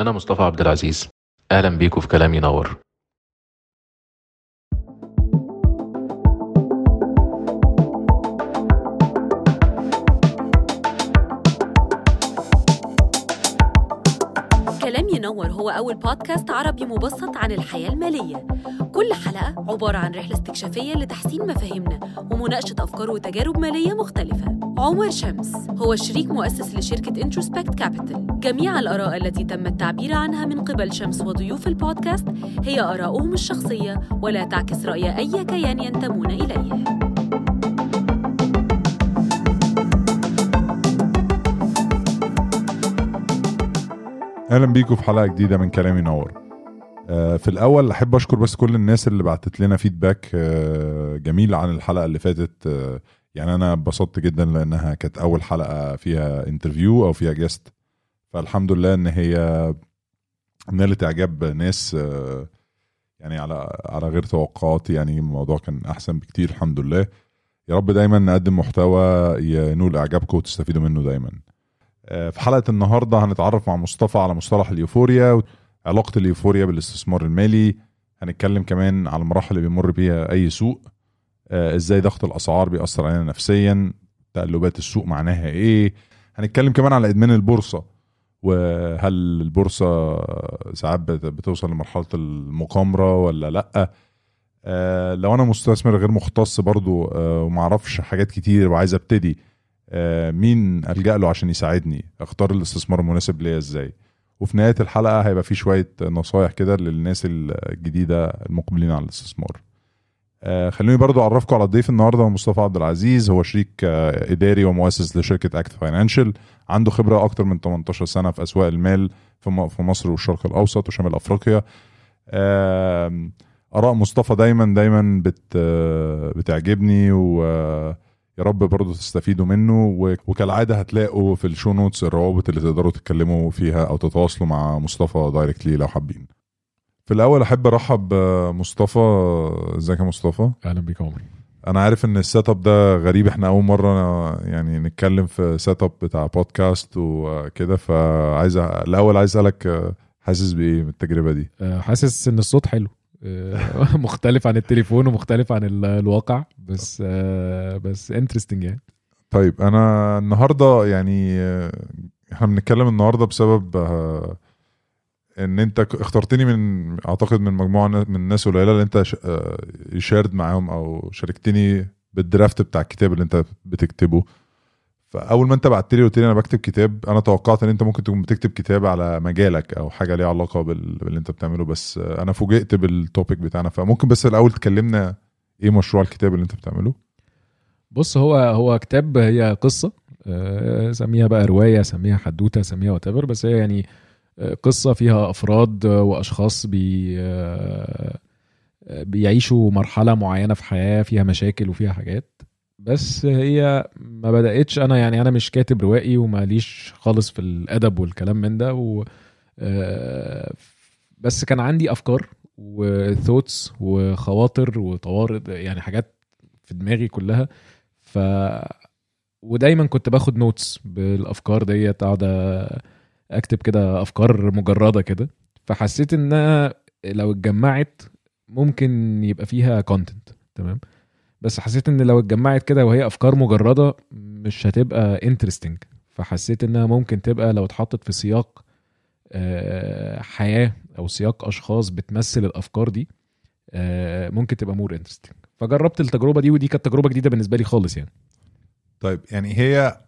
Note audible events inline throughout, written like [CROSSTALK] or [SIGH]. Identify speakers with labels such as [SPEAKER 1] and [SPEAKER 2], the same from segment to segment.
[SPEAKER 1] أنا مصطفى عبد العزيز. أهلا بيكم في كلام ينور.
[SPEAKER 2] كلام ينور هو أول بودكاست عربي مبسط عن الحياة المالية. كل حلقة عبارة عن رحلة استكشافية لتحسين مفاهيمنا ومناقشة أفكار وتجارب مالية مختلفة. عمر شمس هو شريك مؤسس لشركة Introspect Capital جميع الآراء التي تم التعبير عنها من قبل شمس وضيوف البودكاست هي آراؤهم الشخصية ولا تعكس رأي أي كيان ينتمون إليه.
[SPEAKER 3] أهلا بيكم في حلقة جديدة من كلام ينور. آه، في الأول أحب أشكر بس كل الناس اللي بعتت لنا feedback آه، جميل عن الحلقة اللي فاتت. آه، يعني أنا اتبسطت جدا لأنها كانت أول حلقة فيها interview أو فيها guest فالحمد لله إن هي نالت إعجاب ناس يعني على على غير توقعاتي يعني الموضوع كان أحسن بكتير الحمد لله. يا رب دايما نقدم محتوى ينول اعجابكم وتستفيدوا منه دايما. في حلقة النهارده هنتعرف مع مصطفى على مصطلح اليوفوريا علاقه اليوفوريا بالاستثمار المالي. هنتكلم كمان على المراحل اللي بيمر بيها أي سوق آه، إزاي ضغط الأسعار بيأثر علينا نفسيا تقلبات السوق معناها إيه. هنتكلم كمان على إدمان البورصة وهل البورصة ساعات بت- بتوصل لمرحلة المقامرة ولا لأ. آه، لو أنا مستثمر غير مختص برضو آه، ومعرفش حاجات كتير وعايز أبتدي آه، مين ألجأ له عشان يساعدني؟ أختار الاستثمار المناسب ليا إزاي؟ وفي نهاية الحلقة هيبقى في شوية نصايح كده للناس الجديدة المقبلين على الاستثمار. آه، خلوني برضو أعرفكم على الضيف النهارده مصطفى عبد العزيز. هو شريك آه، إداري ومؤسس لشركة Act Financial عنده خبرة أكتر من 18 سنة في أسواق المال في مصر والشرق الأوسط وشمال أفريقيا. آراء مصطفى دايما دايما بت آه، بتعجبني و آه، يا رب برضو تستفيدوا منه وكالعادة هتلاقوا في ال show notes الروابط اللي تقدروا تتكلموا فيها أو تتواصلوا مع مصطفى directly لو حابين. في الأول أحب أرحب بمصطفى إزيك يا مصطفى؟
[SPEAKER 4] أهلا بيك عمر.
[SPEAKER 3] أنا عارف إن ال setup ده غريب إحنا أول مرة يعني نتكلم في setup بتاع بودكاست وكده فعايز الأول عايز أسألك حاسس بإيه من التجربة دي؟
[SPEAKER 4] آه، حاسس إن الصوت حلو. [LAUGHS] مختلف عن التليفون ومختلف عن ال- الواقع بس آه، بس interesting يعني.
[SPEAKER 3] طيب أنا النهارده يعني آه، إحنا بنتكلم النهارده بسبب آه، إن أنت اخترتني من أعتقد من مجموعة من الناس قليلة اللي أنت شارد معاهم أو شاركتني بالدرافت بتاع الكتاب اللي أنت بتكتبه. فأول ما أنت بعت لي قلت لي أنا بكتب كتاب أنا توقعت إن أنت ممكن تكون بتكتب كتاب على مجالك أو حاجة ليها علاقة بال- باللي أنت بتعمله بس أنا فوجئت بالتوبيك بتاعنا. فممكن بس الأول تكلمنا إيه مشروع الكتاب اللي أنت بتعمله؟
[SPEAKER 4] بص هو هو كتاب هي قصة آه، سميها بقى رواية سميها حدوتة سميها وات بس هي يعني آه، قصة فيها أفراد وأشخاص بي آه، بيعيشوا مرحلة معينة في حياة فيها مشاكل وفيها حاجات. بس هي ما بدأتش. أنا يعني أنا مش كاتب روائي وماليش خالص في الأدب والكلام من ده و آه، بس كان عندي أفكار وثوتس وخواطر وطوارئ يعني حاجات في دماغي كلها. ف ودايما كنت باخد notes بالأفكار ديت أقعد أكتب كده أفكار مجردة كده. فحسيت إنها لو اتجمعت ممكن يبقى فيها content تمام؟ بس حسيت إن لو اتجمعت كده وهي أفكار مجردة مش هتبقى interesting فحسيت إنها ممكن تبقى لو اتحطت في سياق آه، حياة أو سياق أشخاص بتمثل الأفكار دي آه، ممكن تبقى more interesting فجربت التجربة دي ودي كانت تجربة جديدة بالنسبة لي خالص يعني.
[SPEAKER 3] طيب يعني هي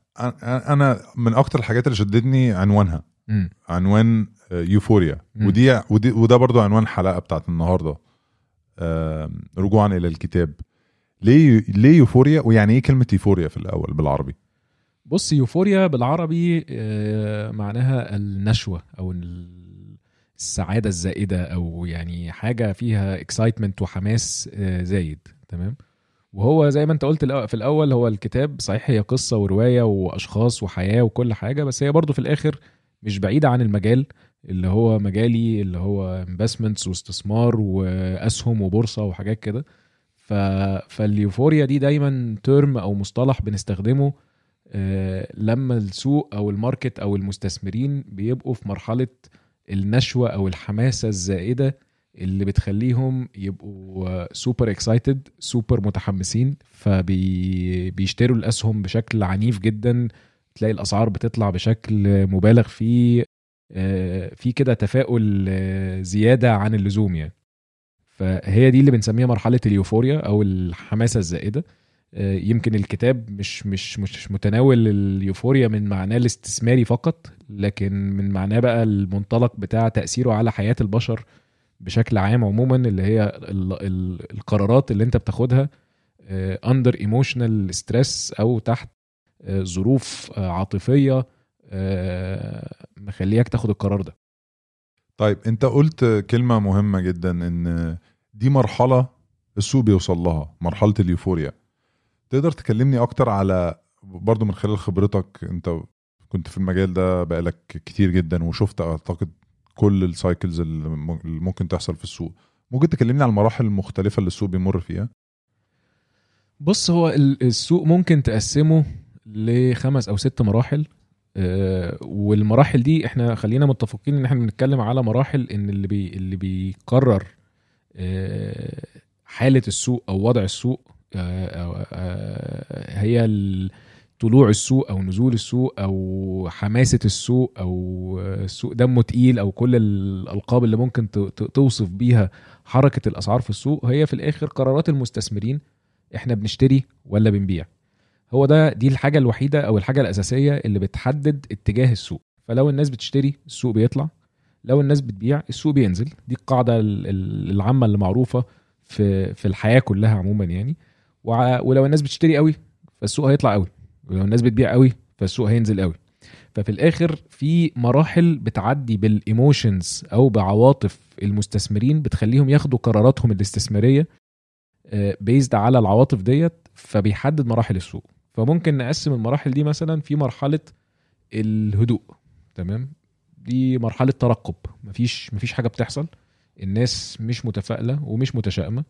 [SPEAKER 3] أنا من أكتر الحاجات اللي شدتني عنوانها.
[SPEAKER 4] مم.
[SPEAKER 3] عنوان آه، euphoria
[SPEAKER 4] مم.
[SPEAKER 3] ودي, ودي وده برضو عنوان حلقة بتاعت النهارده. رجوعا إلى الكتاب. ليه ليه euphoria ويعني إيه كلمة euphoria في الأول بالعربي؟
[SPEAKER 4] بص euphoria بالعربي آه، معناها النشوة أو ال- السعادة الزائدة أو يعني حاجة فيها excitement وحماس آه، زايد تمام؟ وهو زي ما أنت قلت في الأول هو الكتاب صحيح هي قصة ورواية وأشخاص وحياة وكل حاجة بس هي برضو في الآخر مش بعيدة عن المجال اللي هو مجالي اللي هو investments واستثمار وأسهم وبورصة وحاجات كده. فال euphoria دي دايما term أو مصطلح بنستخدمه آه، لما السوق أو ال market أو المستثمرين بيبقوا في مرحلة النشوة أو الحماسة الزائدة اللي بتخليهم يبقوا super excited super متحمسين فبيشتروا الأسهم بشكل عنيف جدا تلاقي الأسعار بتطلع بشكل مبالغ فيه آه، في كده تفاؤل آه، زيادة عن اللزوم يعني. فهي دي اللي بنسميها مرحلة ال euphoria أو الحماسة الزائدة. آه، يمكن الكتاب مش مش مش متناول ال euphoria من معناه الاستثماري فقط لكن من معناه بقى المنطلق بتاع تأثيره على حياة البشر بشكل عام عموما اللي هي ال ال القرارات اللي انت بتاخدها under emotional stress أو تحت آه، ظروف آه، عاطفية مخليك تاخد القرار ده.
[SPEAKER 3] طيب انت قلت كلمة مهمة جدا إن دي مرحلة السوق بيوصل لها مرحلة ال euphoria. تقدر تكلمني أكتر على برضو من خلال خبرتك أنت كنت في المجال ده بقالك كتير جدا وشفت أعتقد كل ال cycles اللي ممكن تحصل في السوق. ممكن تكلمني على المراحل المختلفة اللي السوق بيمر فيها؟
[SPEAKER 4] بص هو ال- السوق ممكن تقسمه لخمس أو ست مراحل. آه، والمراحل دي إحنا خلينا متفقين إن إحنا بنتكلم على مراحل إن اللي بي اللي بيقرر حالة السوق أو وضع السوق آه، آه، آه، هي طلوع السوق أو نزول السوق أو حماسة السوق أو آه، السوق دمه تقيل أو كل الألقاب اللي ممكن توصف بيها حركة الأسعار في السوق هي في الآخر قرارات المستثمرين إحنا بنشتري ولا بنبيع. هو ده دي الحاجة الوحيدة أو الحاجة الأساسية اللي بتحدد اتجاه السوق. فلو الناس بتشتري السوق بيطلع. لو الناس بتبيع السوق بينزل. دي القاعدة ال- ال- العامة اللي معروفة في في الحياة كلها عموما يعني. ولو الناس بتشتري قوي فالسوق هيطلع قوي. ولو الناس بتبيع قوي فالسوق هينزل قوي. ففي الآخر في مراحل بتعدي بالإيموشنز أو بعواطف المستثمرين بتخليهم ياخدوا قراراتهم الاستثمارية based على العواطف ديت فبيحدد مراحل السوق. فممكن نقسم المراحل دي مثلا في مرحلة الهدوء تمام؟ دي مرحلة ترقب. مفيش مفيش حاجة بتحصل. الناس مش متفائلة ومش متشائمة.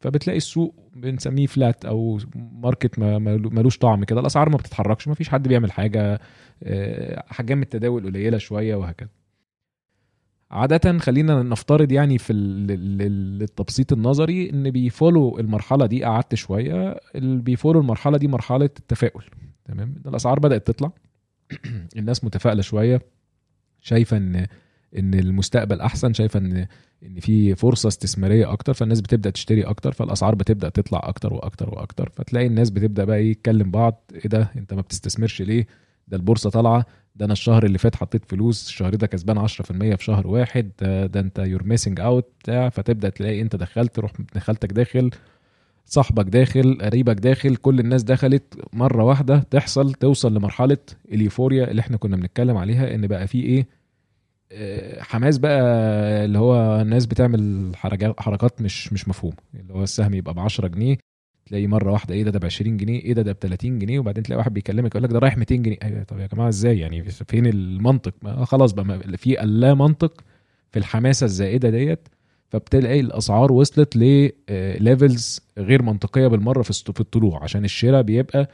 [SPEAKER 4] فبتلاقي السوق بنسميه flat أو market ما- ما- ملوش طعم كده. الأسعار ما بتتحركش. مفيش حد بيعمل حاجة آه، حجم التداول قليلة شوية وهكذا. عادة خلينا نفترض يعني في ال- ال- ال- التبسيط النظري إن بي follow المرحلة دي قعدت شوية اللي بي follow المرحلة دي مرحلة التفاؤل. تمام؟ الأسعار بدأت تطلع. [CLEARS THROAT] الناس متفائلة شوية. شايفة إن إن المستقبل أحسن شايفة إن إن في فرصة استثمارية أكتر فالناس بتبدأ تشتري أكتر فالأسعار بتبدأ تطلع أكتر وأكتر وأكتر فتلاقي الناس بتبدأ بقى إيه تكلم بعض إيه ده؟ أنت ما بتستثمرش ليه؟ ده البورصة طالعة ده أنا الشهر اللي فات حطيت فلوس الشهر ده كسبان 10% في شهر واحد ده, ده أنت you're missing out بتاع فتبدأ تلاقي أنت دخلت تروح ابن خالتك داخل صاحبك داخل قريبك داخل كل الناس دخلت مرة واحدة تحصل توصل لمرحلة اليوفوريا اللي إحنا كنا بنتكلم عليها إن بقى في إيه؟ آه، حماس بقى اللي هو الناس بتعمل حركات مش مش مفهومة. اللي هو السهم يبقى ب 10 جنيه تلاقي مرة واحدة إيه ده ده ب 20 جنيه إيه ده ده ب 30 جنيه وبعدين تلاقي واحد بيكلمك يقول لك ده رايح 200 جنيه. أيوه طب يا جماعة إزاي؟ يعني فين المنطق؟ ما خلاص بقى في اللا منطق في الحماسة الزائدة ديت. فبتلاقي الأسعار وصلت لل levels غير منطقية بالمرة في في الطلوع عشان الشراء بيبقى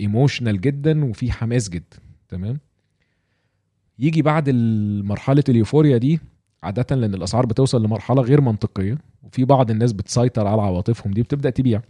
[SPEAKER 4] emotional جدا وفي حماس جدا تمام؟ يجي بعد مرحله ال euphoria دي عاده لأن الأسعار بتوصل لمرحلة غير منطقية وفي بعض الناس بتسيطر على عواطفهم دي بتبدأ تبيع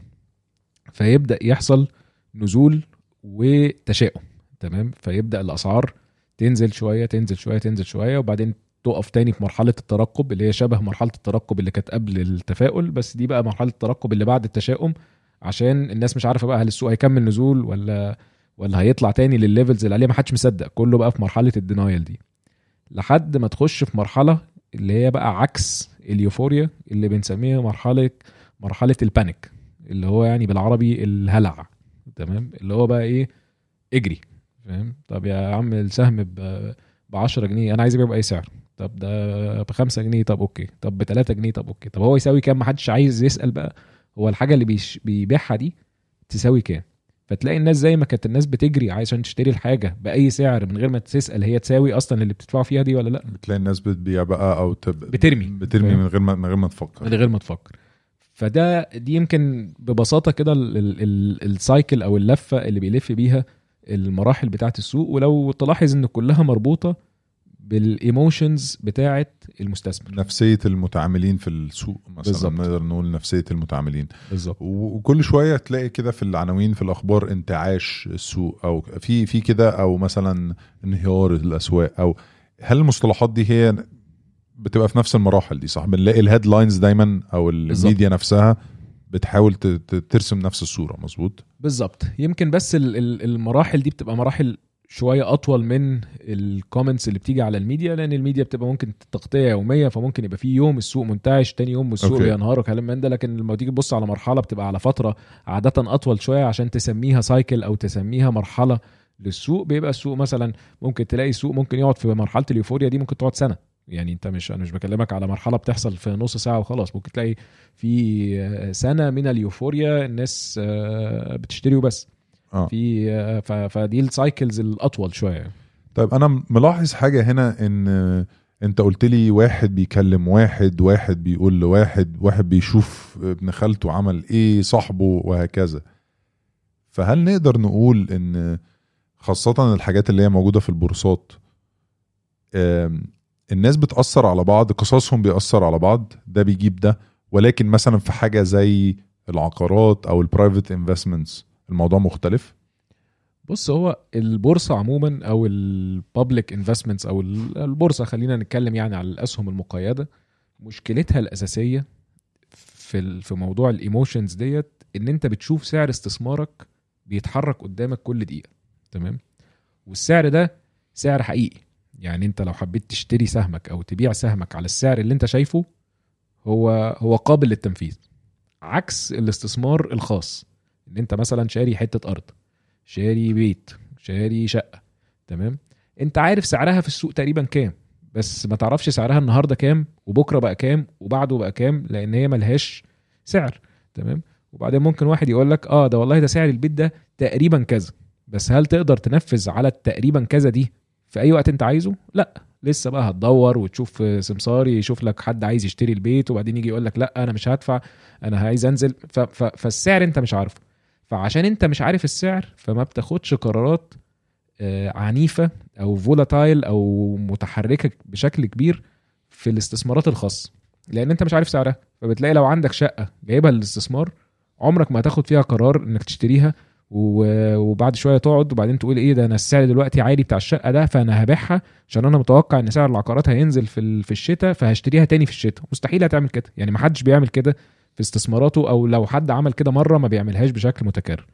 [SPEAKER 4] فيبدأ يحصل نزول وتشاؤم تمام؟ فيبدأ الأسعار تنزل شوية تنزل شوية تنزل شوية وبعدين تقف تاني في مرحلة الترقب اللي هي شبه مرحلة الترقب اللي كانت قبل التفاؤل بس دي بقى مرحلة الترقب اللي بعد التشاؤم عشان الناس مش عارفة بقى هل السوق هيكمل نزول ولا ولا هيطلع تاني للل levels اللي عليها ما حدش مصدق. كله بقى في مرحلة ال denial دي. لحد ما تخش في مرحلة اللي هي بقى عكس ال euphoria اللي بنسميها مرحلة مرحلة ال panic اللي هو يعني بالعربي الهلع. تمام؟ اللي هو بقى إيه؟ اجري. فاهم؟ طب يا عم السهم ب 10 جنيه أنا عايز ابيعه بأي سعر؟ طب ده ب 5 جنيه طب okay. طب ب 3 جنيه طب okay. طب هو يساوي كام؟ محدش عايز يسأل بقى. هو الحاجة اللي بيش بيبيعها دي تساوي كام؟ فتلاقي الناس زي ما كانت الناس بتجري عشان تشتري الحاجة بأي سعر من غير ما تسأل هي تساوي أصلا اللي بتدفعوا فيها دي ولا لأ.
[SPEAKER 3] بتلاقي الناس بتبيع بقى أو تب...
[SPEAKER 4] بترمي.
[SPEAKER 3] بترمي؟ من غير ما من غير ما تفكر.
[SPEAKER 4] من غير ما تفكر. فده دي يمكن ببساطة كده ال- ال- ال- ال cycle أو اللفة اللي بيلف بيها المراحل بتاعة السوق. ولو تلاحظ إن كلها مربوطة بال emotions بتاعه المستثمر.
[SPEAKER 3] نفسية المتعاملين في السوق مثلا. نقدر نقول نفسية المتعاملين.
[SPEAKER 4] بالظبط.
[SPEAKER 3] وكل شوية تلاقي كده في العناوين في الأخبار انتعاش السوق أو في في كده أو مثلا انهيار الأسواق أو هل المصطلحات دي هي بتبقى في نفس المراحل دي صح؟ بنلاقي ال headlines دايما أو الميديا نفسها بتحاول ترسم نفس الصورة مظبوط؟
[SPEAKER 4] بالظبط. يمكن بس ال- ال- المراحل دي بتبقى مراحل شوية أطول من ال comments اللي بتيجي على الميديا لأن الميديا بتبقى ممكن تغطية يومية فممكن يبقى في يوم السوق منتعش تاني يوم السوق
[SPEAKER 3] okay.
[SPEAKER 4] بينهار وكلام من ده. لكن لما تيجي تبص على مرحلة بتبقى على فترة عادة أطول شوية عشان تسميها cycle أو تسميها مرحلة للسوق. بيبقى السوق مثلا ممكن تلاقي السوق ممكن يقعد في مرحلة ال euphoria دي ممكن تقعد سنة. يعني أنت مش أنا مش بكلمك على مرحلة بتحصل في نص ساعة وخلاص. ممكن تلاقي في سنة من اليوفوريا الناس آه، بتشتري وبس.
[SPEAKER 3] آه.
[SPEAKER 4] في آه، فدي السايكلز الأطول شوية.
[SPEAKER 3] طيب أنا ملاحظ حاجة هنا إن أنت قلت لي واحد بيكلم واحد واحد بيقول لواحد واحد بيشوف ابن خالته عمل إيه صاحبه وهكذا. فهل نقدر نقول إن خاصة الحاجات اللي هي موجودة في البورصات الناس بتأثر على بعض قصصهم بيأثر على بعض ده بيجيب ده؟ ولكن مثلا في حاجة زي العقارات أو ال private investments الموضوع مختلف.
[SPEAKER 4] بص هو البورصة عموما أو ال public investments أو ال- البورصة خلينا نتكلم يعني على الأسهم المقيدة. مشكلتها الأساسية في في موضوع ال emotions ديت إن أنت بتشوف سعر استثمارك بيتحرك قدامك كل دقيقة. تمام؟ والسعر ده سعر حقيقي. يعني أنت لو حبيت تشتري سهمك أو تبيع سهمك على السعر اللي أنت شايفه هو هو قابل للتنفيذ. عكس الاستثمار الخاص. إن أنت مثلا شاري حتة أرض شاري بيت شاري شقة تمام؟ أنت عارف سعرها في السوق تقريبا كام بس ما تعرفش سعرها النهارده كام وبكرة بقى كام وبعده بقى كام لأن هي ملهاش سعر تمام؟ وبعدين ممكن واحد يقول لك آه ده والله ده سعر البيت ده تقريبا كذا بس هل تقدر تنفذ على التقريبا كذا دي في أي وقت أنت عايزه؟ لا لسه بقى هتدور وتشوف سمساري يشوف لك حد عايز يشتري البيت وبعدين يجي يقول لك لا أنا مش هدفع أنا عايز أنزل ف... ف... فالسعر أنت مش عارفه. فعشان انت مش عارف السعر فما بتاخدش قرارات آه، عنيفة أو فولاتايل أو متحركة بشكل كبير في الاستثمارات الخاصة. لأن انت مش عارف سعرها فبتلاقي لو عندك شقة جايبها للاستثمار عمرك ما هتاخد فيها قرار إنك تشتريها وبعد شوية تقعد وبعدين تقول إيه ده أنا السعر دلوقتي عالي بتاع الشقة ده فأنا هبيعها عشان أنا متوقع إن سعر العقارات هينزل في في الشتاء فهشتريها تاني في الشتاء. مستحيل هتعمل كده. يعني ما حدش بيعمل كده. في استثماراته أو لو حد عمل كده مرة ما بيعملهاش بشكل متكرر.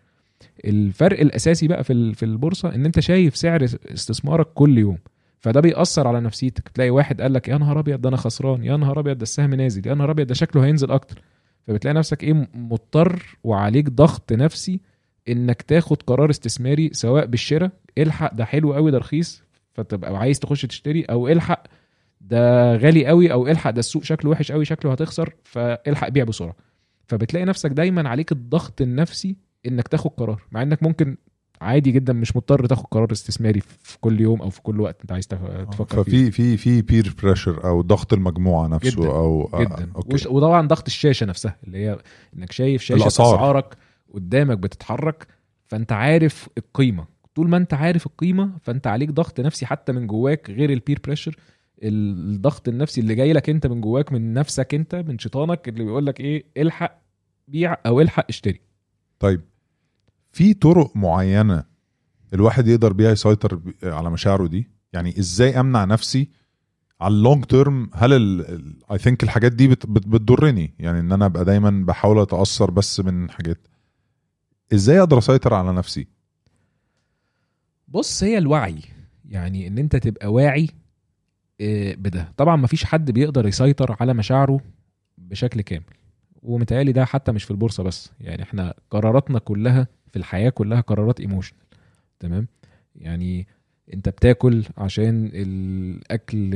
[SPEAKER 4] الفرق الأساسي بقى في في البورصة إن أنت شايف سعر استثمارك كل يوم. فده بيأثر على نفسيتك. تلاقي واحد قال لك يا نهار أبيض ده أنا خسران يا نهار أبيض ده السهم نازل يا نهار أبيض ده شكله هينزل أكتر. فبتلاقي نفسك إيه مضطر وعليك ضغط نفسي إنك تاخد قرار استثماري سواء بالشراء الحق ده حلو قوي ده رخيص فتبقى عايز تخش تشتري أو الحق ده غالي قوي أو إلحق ده السوق شكله وحش قوي شكله هتخسر فإلحق بيع بسرعة. فبتلاقي نفسك دايما عليك الضغط النفسي إنك تاخد قرار مع إنك ممكن عادي جدا مش مضطر تاخد قرار استثماري في كل يوم أو في كل وقت أنت عايز تف- تفكر فيه.
[SPEAKER 3] ففي في في peer pressure أو ضغط المجموعة نفسه
[SPEAKER 4] جداً،
[SPEAKER 3] أو
[SPEAKER 4] جدا.
[SPEAKER 3] آه، okay.
[SPEAKER 4] وش- وطبعا ضغط الشاشة نفسها اللي هي إنك شايف شاشة
[SPEAKER 3] الأسعار.
[SPEAKER 4] أسعارك قدامك بتتحرك فأنت عارف القيمة. طول ما أنت عارف القيمة فأنت عليك ضغط نفسي حتى من جواك غير ال peer pressure الضغط النفسي اللي جاي لك انت من جواك من نفسك انت من شيطانك اللي بيقول لك إيه الحق بيع أو الحق اشتري.
[SPEAKER 3] طيب في طرق معينة الواحد يقدر بيها يسيطر على مشاعره دي؟ يعني إزاي امنع نفسي على اللونج تيرم هل اي ثينك الحاجات دي بت بت بتضرني؟ يعني إن أنا أبقى دايما بحاول أتأثر بس من حاجات. إزاي أقدر أسيطر على نفسي؟
[SPEAKER 4] بص هي الوعي. يعني إن أنت تبقى واعي بده. طبعا مفيش حد بيقدر يسيطر على مشاعره بشكل كامل ومتهيألي ده حتى مش في البورصة بس يعني إحنا قراراتنا كلها في الحياة كلها قرارات emotional تمام؟ يعني أنت بتاكل عشان الأكل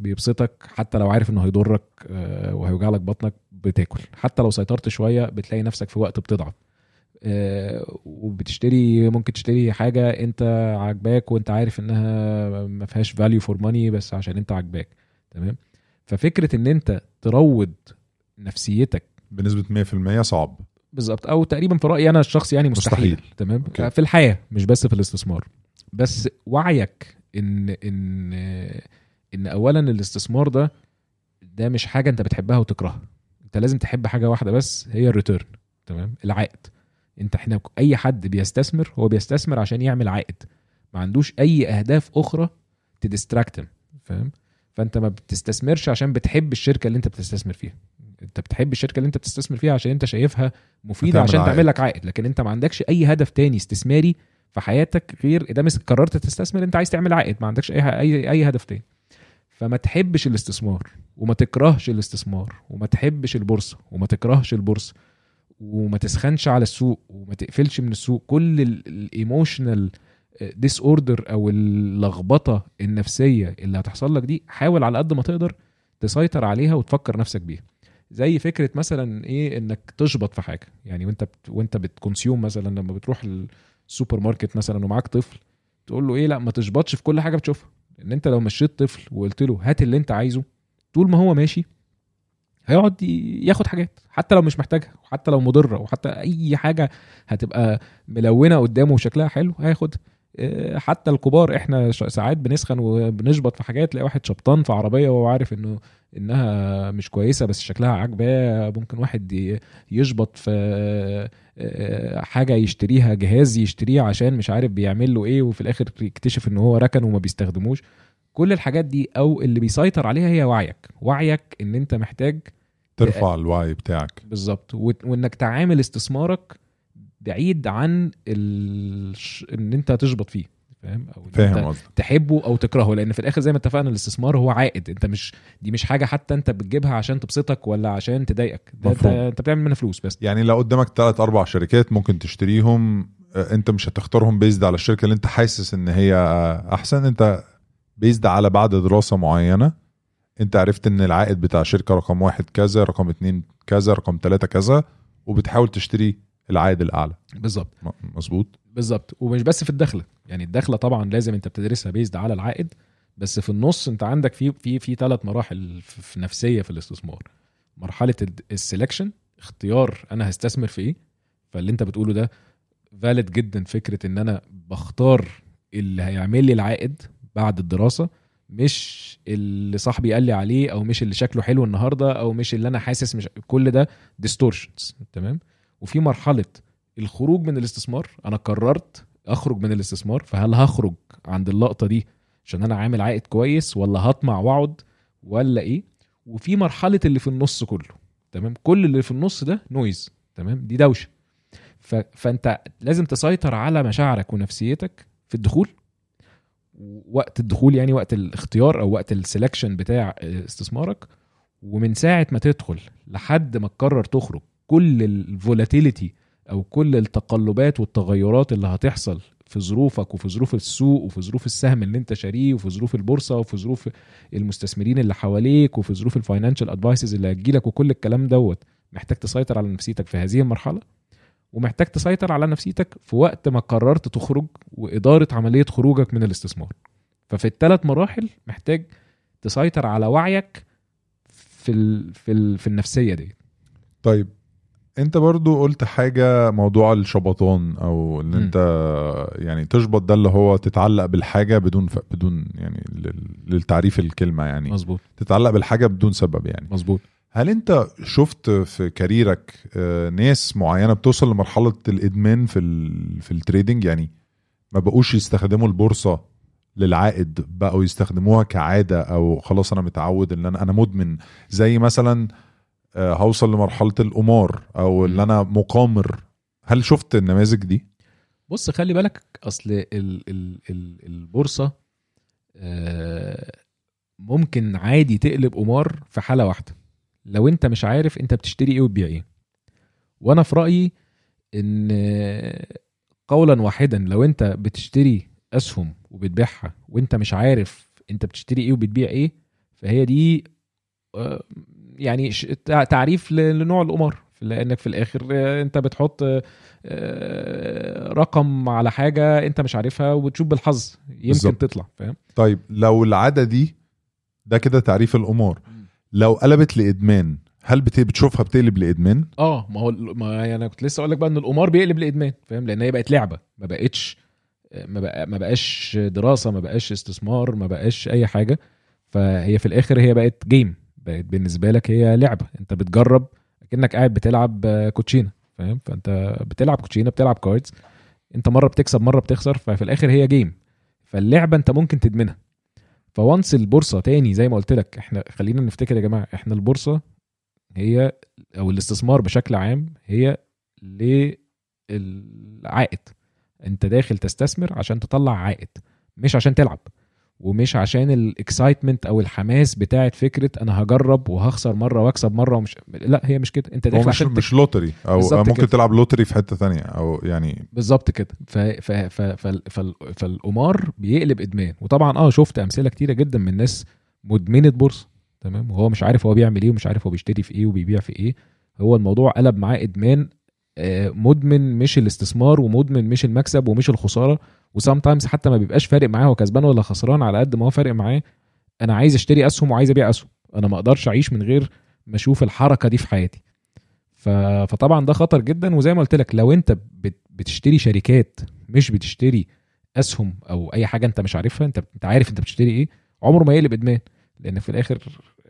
[SPEAKER 4] بيبسطك حتى لو عارف إنه هيضرك آه، وهيوجع لك بطنك بتاكل. حتى لو سيطرت شوية بتلاقي نفسك في وقت بتضعف. وبتشتري ممكن تشتري حاجة انت عاجباك وانت عارف انها ما فيهاش value for money بس عشان انت عاجباك. تمام؟ ففكرة ان انت تروض نفسيتك
[SPEAKER 3] بنسبة 100% صعب.
[SPEAKER 4] بالظبط. أو تقريبا في رأيي أنا الشخصي يعني مستحيل,
[SPEAKER 3] مستحيل.
[SPEAKER 4] مستحيل. تمام؟
[SPEAKER 3] okay.
[SPEAKER 4] في الحياة مش بس في الاستثمار. بس وعيك إن إن إن اولا الاستثمار ده ده مش حاجة أنت بتحبها وتكرهها. أنت لازم تحب حاجة واحدة بس هي ال return تمام؟ العائد. انت إحنا اي حد بيستثمر هو بيستثمر عشان يعمل عائد. ما عندوش اي اهداف أخرى تديستراكتم فاهم؟ فانت ما بتستثمرش عشان بتحب الشركة اللي انت بتستثمر فيها. انت بتحب الشركة اللي انت بتستثمر فيها عشان انت شايفها
[SPEAKER 3] مفيدة
[SPEAKER 4] عشان. تعمل لك عائد. لكن انت ما عندكش اي هدف تاني استثماري في حياتك غير إذا قررت تستثمر انت عايز تعمل عائد. ما عندكش اي اي اي هدف تاني. فما تحبش الاستثمار وما تكرهش الاستثمار وما تحبش البورصة وما تكرهش البورصة. وما تسخنش على السوق وما تقفلش من السوق. كل ال emotional disorder أو اللخبطة النفسية اللي هتحصل لك دي حاول على قد ما تقدر تسيطر عليها وتفكر نفسك بيها. زي فكرة مثلا إيه إنك تشبط في حاجة. يعني وأنت بت... وأنت بت consume مثلا لما بتروح السوبر ماركت مثلا ومعاك طفل تقول له إيه لأ ما تشبطش في كل حاجة بتشوفها. ان أنت لو مشيت طفل وقلت له هات اللي أنت عايزه طول ما هو ماشي هيقعد ياخد حاجات حتى لو مش محتاجها وحتى لو مضرة وحتى أي حاجة هتبقى ملونة قدامه وشكلها حلو هياخدها آه، حتى الكبار إحنا ساعات بنسخن وبنشبط في حاجات تلاقي واحد شبطان في عربية وهو عارف إنه إنها مش كويسة بس شكلها عاجباه ممكن واحد يشبط في آه، حاجة يشتريها جهاز يشتريه عشان مش عارف بيعمل له إيه وفي الآخر يكتشف إن هو ركن وما بيستخدموش. كل الحاجات دي أو اللي بيسيطر عليها هي وعيك. وعيك إن أنت محتاج
[SPEAKER 3] ترفع الوعي بتاعك.
[SPEAKER 4] بالظبط. وإنك تعامل استثمارك بعيد عن ال... إن أنت تشبط فيه. فاهم؟ أو
[SPEAKER 3] فاهم
[SPEAKER 4] تحبه أو تكرهه. لأن في الآخر زي ما اتفقنا الاستثمار هو عائد. أنت مش دي مش حاجة حتى أنت بتجيبها عشان تبسطك ولا عشان تضايقك. ده انت. أنت بتعمل منها فلوس بس.
[SPEAKER 3] يعني لو قدامك ثلاث أربع شركات ممكن تشتريهم آه، أنت مش هتختارهم بيزد على الشركة اللي أنت حاسس إن هي أحسن. أنت بيزد على بعد دراسة معينة. انت عرفت ان العائد بتاع شركة رقم واحد كذا رقم اتنين كذا رقم ثلاثة كذا وبتحاول تشتري العائد الأعلى.
[SPEAKER 4] بالظبط.
[SPEAKER 3] مظبوط.
[SPEAKER 4] بالظبط. ومش بس في الدخلة. يعني الدخلة طبعا لازم انت بتدرسها بيزد على العائد بس في النص انت عندك في في في ثلاث مراحل في في نفسية في الاستثمار. مرحلة السelection اختيار أنا هستثمر في إيه. فاللي انت بتقوله ده فالid جدا فكرة إن أنا بختار اللي هيعمل لي العائد بعد الدراسة مش اللي صاحبي قال لي عليه أو مش اللي شكله حلو النهارده أو مش اللي أنا حاسس مش كل ده distortions تمام؟ وفي مرحلة الخروج من الاستثمار أنا قررت أخرج من الاستثمار فهل هخرج عند اللقطة دي عشان أنا عامل عائد كويس ولا هطمع وأقعد ولا إيه؟ وفي مرحلة اللي في النص كله تمام؟ كل اللي في النص ده noise تمام؟ دي دوشة. ف... فأنت لازم تسيطر على مشاعرك ونفسيتك في الدخول وقت الدخول يعني وقت الاختيار أو وقت ال selection بتاع استثمارك. ومن ساعة ما تدخل لحد ما تقرر تخرج كل ال volatility أو كل التقلبات والتغيرات اللي هتحصل في ظروفك وفي ظروف السوق وفي ظروف السهم اللي انت شاريه وفي ظروف البورصة وفي ظروف المستثمرين اللي حواليك وفي ظروف ال financial advices اللي هتجيلك وكل الكلام دوت محتاج تسيطر على نفسيتك في هذه المرحلة؟ ومحتاج تسيطر على نفسيتك في وقت ما قررت تخرج وإدارة عملية خروجك من الاستثمار. ففي الثلاث مراحل محتاج تسيطر على وعيك في ال في ال في النفسية دي.
[SPEAKER 3] طيب انت برضو قلت حاجة موضوع الشبطان أو
[SPEAKER 4] إن.
[SPEAKER 3] انت يعني تشبط ده اللي هو تتعلق بالحاجة بدون ف... بدون يعني لل- للتعريف الكلمة يعني.
[SPEAKER 4] مظبوط.
[SPEAKER 3] تتعلق بالحاجة بدون سبب يعني.
[SPEAKER 4] مظبوط.
[SPEAKER 3] هل انت شفت في كاريرك آه، ناس معينة بتوصل لمرحلة الإدمان في ال... في ال trading يعني ما بقوش يستخدموا البورصة للعائد بقوا يستخدموها كعادة أو خلاص أنا متعود إن أنا أنا مدمن زي مثلا آه، هوصل لمرحلة القمار أو
[SPEAKER 4] إن.
[SPEAKER 3] أنا مقامر هل شفت النماذج دي؟
[SPEAKER 4] بص خلي بالك أصل ال ال ال البورصة آه، ممكن عادي تقلب قمار في حالة واحدة لو انت مش عارف انت بتشتري إيه وتبيع إيه. وأنا في رأيي ان قولا واحدا لو انت بتشتري اسهم وبتبيعها وانت مش عارف انت بتشتري إيه وبتبيع إيه فهي دي آه، يعني تعريف لنوع القمار. لأنك في الآخر آه، انت بتحط آه، رقم على حاجة انت مش عارفها وبتشوف بالحظ يمكن
[SPEAKER 3] بالظبط.
[SPEAKER 4] تطلع فاهم؟
[SPEAKER 3] طيب لو العادة دي ده كده تعريف القمار. لو قلبت لإدمان هل بت- بتشوفها بتقلب لإدمان؟
[SPEAKER 4] آه ما هو ما يعني أنا كنت لسه أقول لك بقى إن القمار بيقلب لإدمان فاهم؟ لأن هي بقت لعبة ما بقتش ما بقى ما بقاش دراسة ما بقاش استثمار ما بقاش أي حاجة. فهي في الآخر هي بقت game بقت بالنسبة لك هي لعبة. أنت بتجرب كانك قاعد بتلعب كوتشينة فاهم؟ فأنت بتلعب كوتشينة بتلعب cards أنت مرة بتكسب مرة بتخسر ففي الآخر هي game فاللعبة أنت ممكن تدمنها. ف once البورصة تاني زي ما قلت لك إحنا خلينا نفتكر يا جماعة إحنا البورصة هي أو الاستثمار بشكل عام هي للعائد. انت داخل تستثمر عشان تطلع عائد مش عشان تلعب. ومش عشان ال excitement أو الحماس بتاعت فكرة أنا هجرب وهخسر مرة واكسب مرة ومش لا هي مش كده. انت داخل
[SPEAKER 3] مش مش lottery
[SPEAKER 4] أو
[SPEAKER 3] ممكن
[SPEAKER 4] كده.
[SPEAKER 3] تلعب لوتري في حتة تانية أو يعني
[SPEAKER 4] بالظبط كده. ف... ف... ف... فال... فالقمار بيقلب إدمان. وطبعا آه شفت أمثلة كتيرة جدا من ناس مدمنة بورصة تمام؟ وهو مش عارف هو بيعمل إيه ومش عارف هو بيشتري في إيه وبيبيع في إيه. هو الموضوع قلب معاه إدمان مدمن مش الاستثمار ومدمن مش المكسب ومش الخسارة. و sometimes حتى ما بيبقاش فارق معاه هو كسبان ولا خسران على قد ما هو فارق معاه. أنا عايز أشتري أسهم وعايز أبيع أسهم. أنا ما أقدرش أعيش من غير ما أشوف الحركة دي في حياتي. فطبعا ده خطر جدا. وزي ما قلت لك لو أنت بت... بتشتري شركات مش بتشتري أسهم أو أي حاجة أنت مش عارفها انت أنت عارف أنت بتشتري إيه عمره ما يقلب إدمان. لأن في الآخر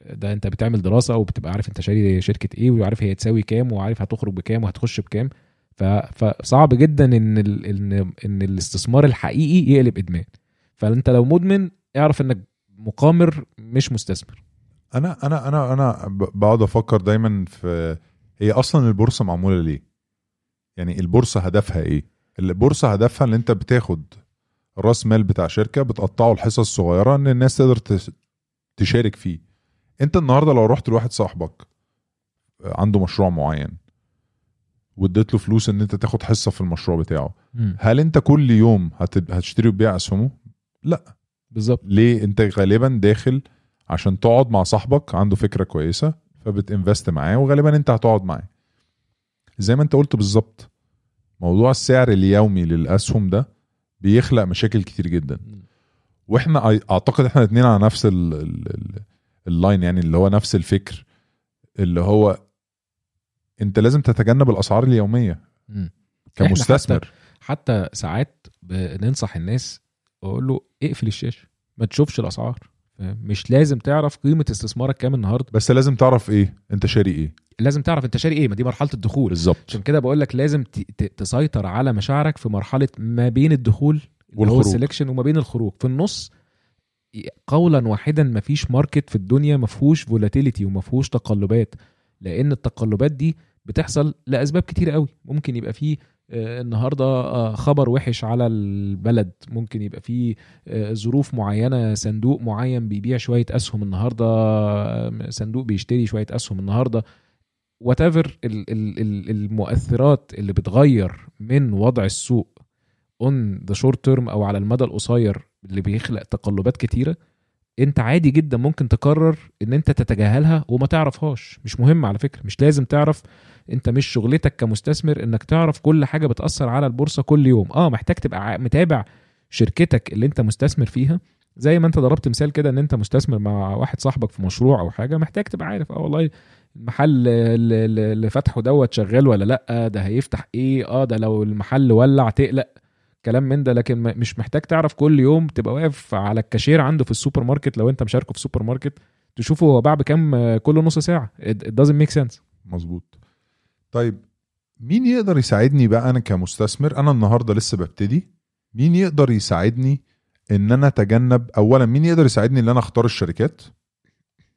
[SPEAKER 4] ده انت بتعمل دراسة وبتبقى عارف انت شاري شركة إيه وعارف هي تساوي كام وعارف هتخرج بكام وهتخش بكام. فصعب جدا ان. ان ان الاستثمار الحقيقي يقلب إدمان فانت لو مدمن اعرف انك مقامر مش مستثمر
[SPEAKER 3] أنا أنا أنا أنا بقعد أفكر دايما في هي أصلا البورصة معمولة ليه يعني البورصة هدفها إيه البورصة هدفها ان انت بتاخد راس مال بتاع شركة بتقطعه لحصص صغيره ان الناس تقدر تشارك فيه انت النهارده لو رحت لواحد صاحبك عنده مشروع معين واديت له فلوس ان انت تاخد حصة في المشروع بتاعه هل انت كل يوم هت- هتشتري وتبيع اسهمه؟
[SPEAKER 4] بالظبط.
[SPEAKER 3] ليه؟ انت غالبا داخل عشان تقعد مع صاحبك عنده فكرة كويسة فبتنفست معاه وغالبا انت هتقعد معاه. زي ما انت قلت بالظبط موضوع السعر اليومي للأسهم ده بيخلق مشاكل كتير جدا. وإحنا أعتقد إحنا الاثنين على نفس ال- ال- ال- اللاين يعني اللي هو نفس الفكر اللي هو انت لازم تتجنب الأسعار اليومية
[SPEAKER 4] مم.
[SPEAKER 3] كمستثمر.
[SPEAKER 4] حتى ساعات بننصح الناس أقول له اقفل الشاشة ما تشوفش الأسعار؟ مش لازم تعرف قيمة استثمارك كام النهارده.
[SPEAKER 3] بس لازم تعرف إيه؟ انت شاري إيه؟
[SPEAKER 4] لازم تعرف انت شاري إيه ما دي مرحلة الدخول.
[SPEAKER 3] بالظبط.
[SPEAKER 4] عشان كده بقول لك لازم تسيطر على مشاعرك في مرحلة ما بين الدخول
[SPEAKER 3] والخروج.
[SPEAKER 4] ال selection وما بين الخروج. في النص قولا واحدا ما فيش market في الدنيا ما فيهوش volatility وما فيهوش تقلبات لأن التقلبات دي بتحصل لأسباب كتير قوي. ممكن يبقى فيه آه، النهارده آه، خبر وحش على البلد. ممكن يبقى فيه آه، ظروف معينة صندوق معين بيبيع شوية أسهم النهارده صندوق بيشتري شوية أسهم النهارده. وات المؤثرات اللي بتغير من وضع السوق on the short term أو على المدى القصير اللي بيخلق تقلبات كتيرة انت عادي جدا ممكن تقرر ان انت تتجاهلها وما تعرفهاش. مش مهم على فكرة مش لازم تعرف انت مش شغلتك كمستثمر انك تعرف كل حاجة بتأثر على البورصة كل يوم. آه محتاج تبقى متابع شركتك اللي انت مستثمر فيها. زي ما انت ضربت مثال كده ان انت مستثمر مع واحد صاحبك في مشروع أو حاجة محتاج تبقى عارف آه والله المحل اللي فتحه دوت شغال ولا لأ ده هيفتح إيه آه ده لو المحل ولع تقلق. كلام من ده لكن مش محتاج تعرف كل يوم تبقى واقف على الكاشير عنده في السوبر ماركت لو انت مشاركه في سوبر ماركت تشوفه هو باع بكام آه، كل نص ساعة. It doesn't make sense.
[SPEAKER 3] مظبوط. طيب مين يقدر يساعدني بقى أنا كمستثمر؟ أنا النهارده لسه ببتدي. مين يقدر يساعدني إن أنا أتجنب؟ اولا مين يقدر يساعدني إن أنا أختار الشركات؟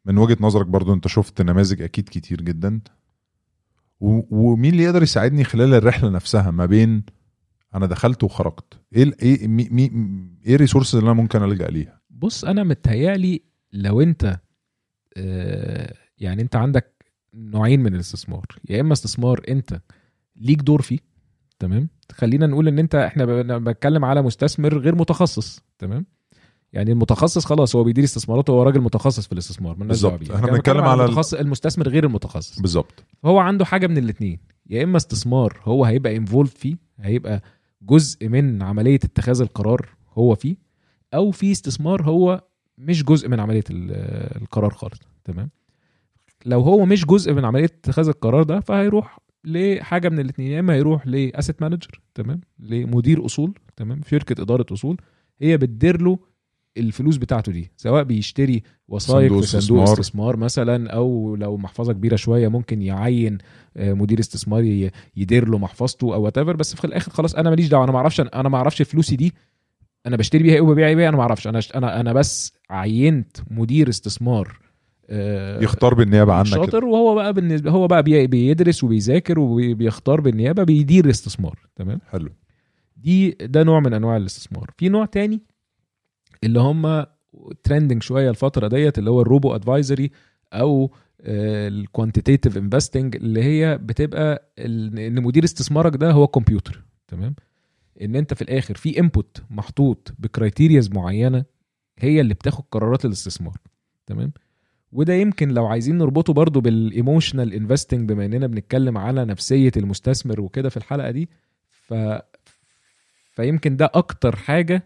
[SPEAKER 3] من وجهة نظرك برضو أنت شفت نماذج أكيد كتير جدا. ومين اللي يقدر يساعدني خلال الرحلة نفسها ما بين أنا دخلت وخرجت. إيه إيه مي مي إيه ال resources اللي أنا ممكن ألجأ ليها؟
[SPEAKER 4] بص أنا متهيألي لو أنت آه، يعني أنت عندك نوعين من الاستثمار. يا إما استثمار أنت ليك دور فيه تمام؟ خلينا نقول إن أنت إحنا ب- أنا بتكلم على مستثمر غير متخصص تمام؟ يعني المتخصص خلاص هو بيدير استثماراته هو راجل متخصص في الاستثمار
[SPEAKER 3] بالظبط.
[SPEAKER 4] إحنا
[SPEAKER 3] بنتكلم على ال-
[SPEAKER 4] المتخصص المستثمر غير المتخصص.
[SPEAKER 3] بالظبط.
[SPEAKER 4] هو عنده حاجة من الاثنين يا إما استثمار هو هيبقى involved فيه هيبقى جزء من عملية اتخاذ القرار هو فيه أو في استثمار هو مش جزء من عملية ال- القرار خالص. تمام؟ لو هو مش جزء من عملية اتخاذ القرار ده فهيروح لحاجة من الاثنين يا إما هيروح ل asset manager تمام؟ لمدير أصول تمام؟ شركة إدارة أصول هي بتدير له الفلوس بتاعته دي سواء بيشتري وثائق في صندوق
[SPEAKER 3] استثمار.
[SPEAKER 4] استثمار مثلا أو لو محفظة كبيرة شوية ممكن يعين آه، مدير استثمار ي- يدير له محفظته أو وات بس في الآخر خلاص أنا ماليش دعوة أنا ما أعرفش أنا ما أعرفش فلوسي دي أنا بشتري بيها إيه وببيع إيه أنا ما أعرفش أنا أنا أنا بس عينت مدير استثمار آه،
[SPEAKER 3] يختار بالنيابة عنك
[SPEAKER 4] شاطر وهو بقى بالنسبة هو بقى بي- بيدرس وبيذاكر وبيختار بالنيابة بيدير الاستثمار تمام؟
[SPEAKER 3] حلو.
[SPEAKER 4] دي ده نوع من أنواع الاستثمار. في نوع تاني؟ اللي هم trending شوية الفترة ديت اللي هو ال robo advisory أو ال quantitative investing اللي هي بتبقى إن مدير استثمارك ده هو كمبيوتر تمام؟ إن أنت في الآخر في input محطوط ب criterias معينة هي اللي بتاخد قرارات الاستثمار تمام؟ وده يمكن لو عايزين نربطه برضو بال emotional investing بما إننا بنتكلم على نفسية المستثمر وكده في الحلقة دي ف فيمكن ده أكتر حاجة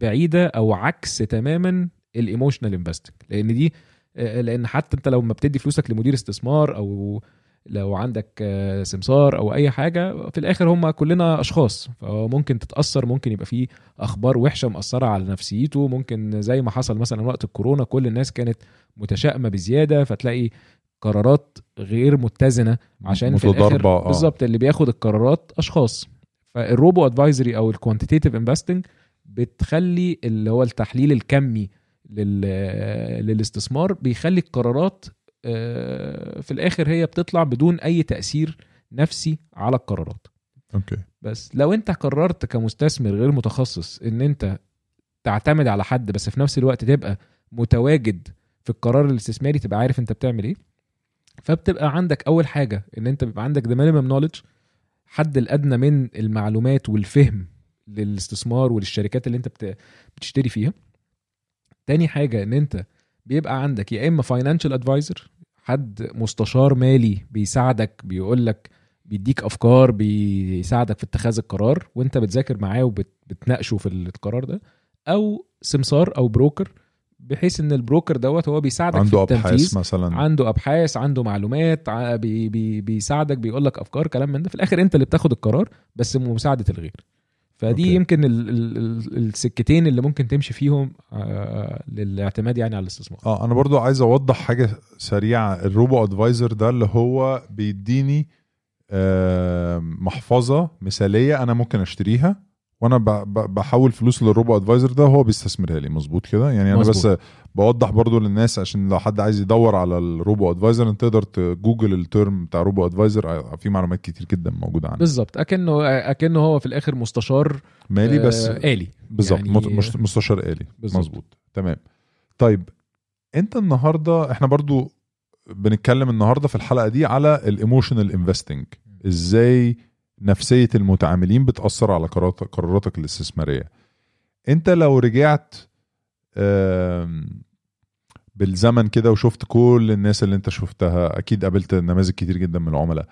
[SPEAKER 4] بعيدة أو عكس تماما ال emotional investing لأن دي آه، لأن حتى أنت لو ما بتدي فلوسك لمدير استثمار أو لو عندك آه، سمسار أو أي حاجة في الآخر هم كلنا أشخاص. فممكن تتأثر ممكن يبقى في أخبار وحشة مأثرة على نفسيته. ممكن زي ما حصل مثلا وقت الكورونا كل الناس كانت متشائمة بزيادة فتلاقي قرارات غير متزنة. عشان في الآخر
[SPEAKER 3] آه.
[SPEAKER 4] بالظبط اللي بياخد القرارات أشخاص. فال robo advisory أو ال quantitative investing بتخلي اللي هو التحليل الكمي لل... للاستثمار بيخلي القرارات آه، في الآخر هي بتطلع بدون أي تأثير نفسي على القرارات.
[SPEAKER 3] أوكي.
[SPEAKER 4] بس لو أنت قررت كمستثمر غير متخصص إن أنت تعتمد على حد بس في نفس الوقت تبقى متواجد في القرار الاستثماري تبقى عارف أنت بتعمل إيه. فبتبقى عندك أول حاجة إن أنت بيبقى عندك the minimum knowledge حد الأدنى من المعلومات والفهم للاستثمار وللشركات اللي انت بت- بتشتري فيها. تاني حاجة إن أنت بيبقى عندك يا إما financial advisor حد مستشار مالي بيساعدك بيقول لك بيديك أفكار بيساعدك في اتخاذ القرار وأنت بتذاكر معاه وبتناقشه في القرار ده. أو سمسار أو broker بحيث إن ال broker دوت هو بيساعدك في
[SPEAKER 3] عنده
[SPEAKER 4] التنفيذ.
[SPEAKER 3] أبحاث مثلا.
[SPEAKER 4] عنده أبحاث عنده معلومات بي بي بيساعدك بيقول لك أفكار كلام من ده. في الآخر أنت اللي بتاخد القرار بس بمساعدة الغير. فدي okay. يمكن ال ال ال السكتين اللي ممكن تمشي فيهم آه للاعتماد يعني على الاستثمار.
[SPEAKER 3] آه أنا برضو عايز أوضح حاجة سريعة. ال robo advisor ده اللي هو بيديني آه، محفظة مثالية أنا ممكن أشتريها. وأنا بحول فلوس لل robo advisor ده هو بيستثمرها لي. مظبوط كده؟ يعني أنا
[SPEAKER 4] مظبوط.
[SPEAKER 3] بس بوضح برضو للناس عشان لو حد عايز يدور على ال robo advisor انت تقدر ت google ال term بتاع robo advisor في معلومات كتير جدا موجودة عنه
[SPEAKER 4] بالظبط. اكنه أكنه هو في الآخر مستشار
[SPEAKER 3] مالي بس
[SPEAKER 4] آه آلي.
[SPEAKER 3] بالظبط.
[SPEAKER 4] يعني-
[SPEAKER 3] مست- مستشار آلي. مظبوط. تمام. طيب أنت النهارده إحنا برضو بنتكلم النهارده في الحلقة دي على ال emotional investing إزاي نفسية المتعاملين بتأثر على قرارات- قراراتك الاستثمارية. انت لو رجعت بالزمن كده وشفت كل الناس اللي انت شفتها أكيد قابلت نماذج كتير جدا من العملاء.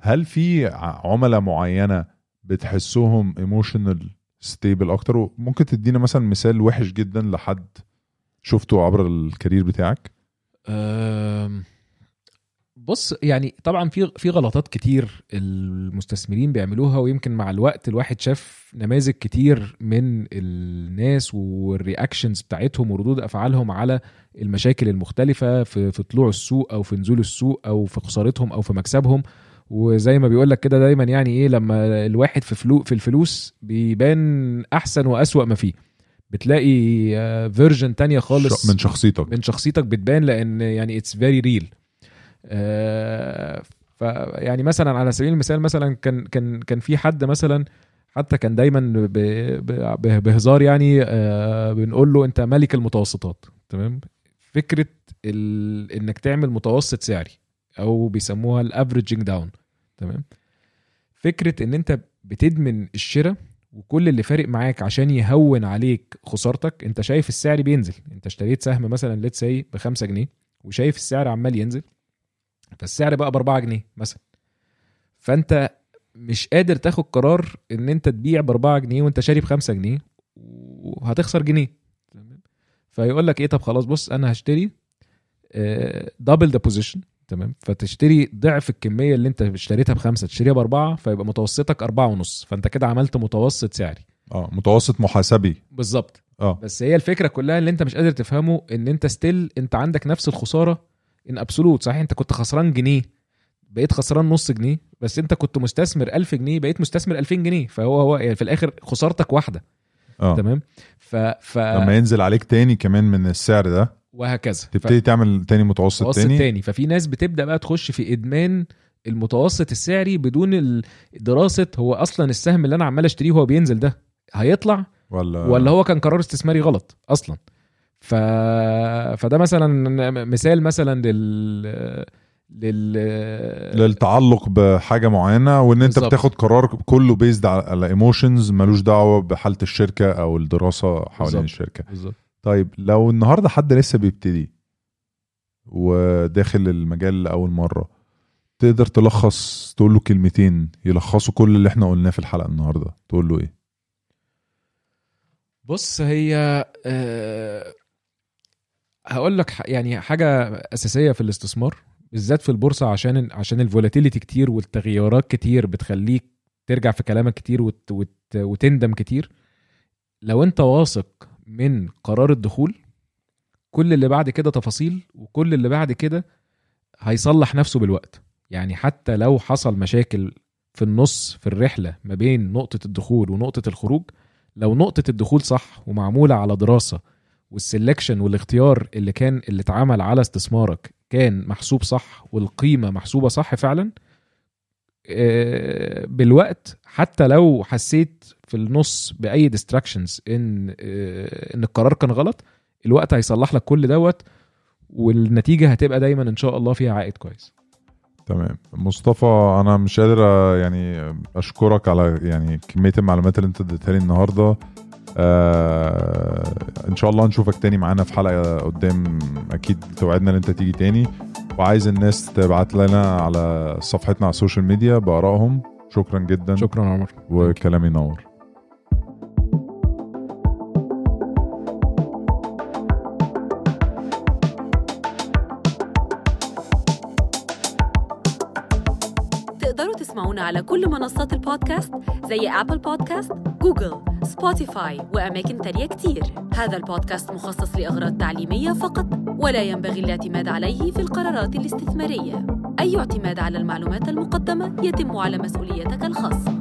[SPEAKER 3] هل في عملاء معينة بتحسهم emotionally stable أكتر؟ وممكن تدينا مثلا مثال وحش جدا لحد شفته عبر ال career
[SPEAKER 4] بتاعك؟ بص يعني طبعا في في غلطات كتير المستثمرين بيعملوها ويمكن مع الوقت الواحد شاف نماذج كتير من الناس وال reactions بتاعتهم وردود أفعالهم على المشاكل المختلفة في في طلوع السوق أو في نزول السوق أو في خسارتهم أو في مكسبهم. وزي ما بيقول لك كده دايما يعني إيه لما الواحد في flow في الفلوس بيبان أحسن وأسوأ ما فيه. بتلاقي version تانية خالص
[SPEAKER 3] من شخصيتك.
[SPEAKER 4] من شخصيتك بتبان لأن يعني it's very real ف يعني مثلا على سبيل المثال مثلا كان كان كان في حد مثلا حتى كان دايما بهزار يعني آه، بنقول له أنت ملك المتوسطات تمام؟ فكرة ال... إنك تعمل متوسط سعري أو بيسموها ال averaging down تمام؟ فكرة إن أنت بتدمن الشراء وكل اللي فارق معاك عشان يهون عليك خسارتك أنت شايف السعر بينزل. أنت اشتريت سهم مثلا let's say ب 5 جنيه وشايف السعر عمال ينزل. فالسعر بقى ب 4 جنيه مثلا. فأنت مش قادر تاخد قرار إن أنت تبيع ب 4 جنيه وأنت شاري ب 5 جنيه وهتخسر جنيه. تمام؟ فيقول لك إيه طب خلاص بص أنا هشتري double the position تمام؟ فتشتري ضعف الكمية اللي أنت اشتريتها بخمسة تشتريها بأربعة فيبقى متوسطك أربعة ونص. فأنت كده عملت متوسط سعري.
[SPEAKER 3] آه متوسط محاسبي.
[SPEAKER 4] بالظبط.
[SPEAKER 3] آه.
[SPEAKER 4] بس هي الفكرة كلها اللي أنت مش قادر تفهمه إن أنت still أنت عندك نفس الخسارة in absolute صحيح؟ انت كنت خسران جنيه بقيت خسران نص جنيه بس انت كنت مستثمر 1000 جنيه بقيت مستثمر 2000 جنيه فهو هو يعني في الآخر خسارتك واحدة.
[SPEAKER 3] آه.
[SPEAKER 4] تمام؟ ف ف
[SPEAKER 3] لما ينزل عليك تاني كمان من السعر ده
[SPEAKER 4] وهكذا. ف-
[SPEAKER 3] تبتدي تعمل تاني متوسط,
[SPEAKER 4] متوسط
[SPEAKER 3] تاني,
[SPEAKER 4] تاني. ففي ناس بتبدأ بقى تخش في إدمان المتوسط السعري بدون دراسة هو أصلا السهم اللي أنا عمال أشتريه وهو بينزل ده هيطلع
[SPEAKER 3] ولا
[SPEAKER 4] ولا هو كان قرار استثماري غلط أصلا؟ ف... فده مثلا مثال مثلا لل لل
[SPEAKER 3] للتعلق بحاجة معينة وإن أنت
[SPEAKER 4] بالظبط.
[SPEAKER 3] بتاخد قرار كله based على emotions ملوش دعوة بحالة الشركة أو الدراسة حوالين. الشركة
[SPEAKER 4] بالظبط
[SPEAKER 3] طيب لو النهارده حد لسه بيبتدي وداخل المجال لأول مرة تقدر تلخص تقول له كلمتين يلخصوا كل اللي إحنا قلناه في الحلقة النهارده تقول له إيه
[SPEAKER 4] بص هي آه، هقول لك يعني حاجة أساسية في الاستثمار بالذات في البورصة عشان عشان الفولاتيليتي كتير والتغيرات كتير بتخليك ترجع في كلامك كتير وت وت وتندم كتير. لو أنت واثق من قرار الدخول كل اللي بعد كده تفاصيل وكل اللي بعد كده هيصلح نفسه بالوقت. يعني حتى لو حصل مشاكل في النص في الرحلة ما بين نقطة الدخول ونقطة الخروج لو نقطة الدخول صح ومعمولة على دراسة وال selection والاختيار اللي كان اللي اتعمل على استثمارك كان محسوب صح والقيمة محسوبة صح فعلا؟ آه، بالوقت حتى لو حسيت في النص بأي distractions إن آه، إن القرار كان غلط الوقت هيصلح لك كل دوت والنتيجة هتبقى دايما إن شاء الله فيها عائد كويس.
[SPEAKER 3] تمام. مصطفى أنا مش قادر آه، يعني أشكرك على يعني كمية المعلومات اللي أنت اديتها لي النهارده. آه إن شاء الله نشوفك تاني معانا في حلقة قدام. أكيد توعدنا إن أنت تيجي تاني. وعايز الناس تبعت لنا على صفحتنا على السوشيال ميديا بآرائهم. شكرا جدا.
[SPEAKER 4] شكرا عمر.
[SPEAKER 3] وكلام ينور.
[SPEAKER 2] على كل منصات البودكاست زي أبل بودكاست، جوجل، سبوتيفاي وأماكن تانية كتير. هذا البودكاست مخصص لأغراض تعليمية فقط ولا ينبغي الاعتماد عليه في القرارات الاستثمارية. أي اعتماد على المعلومات المقدمة يتم على مسؤوليتك الخاصة.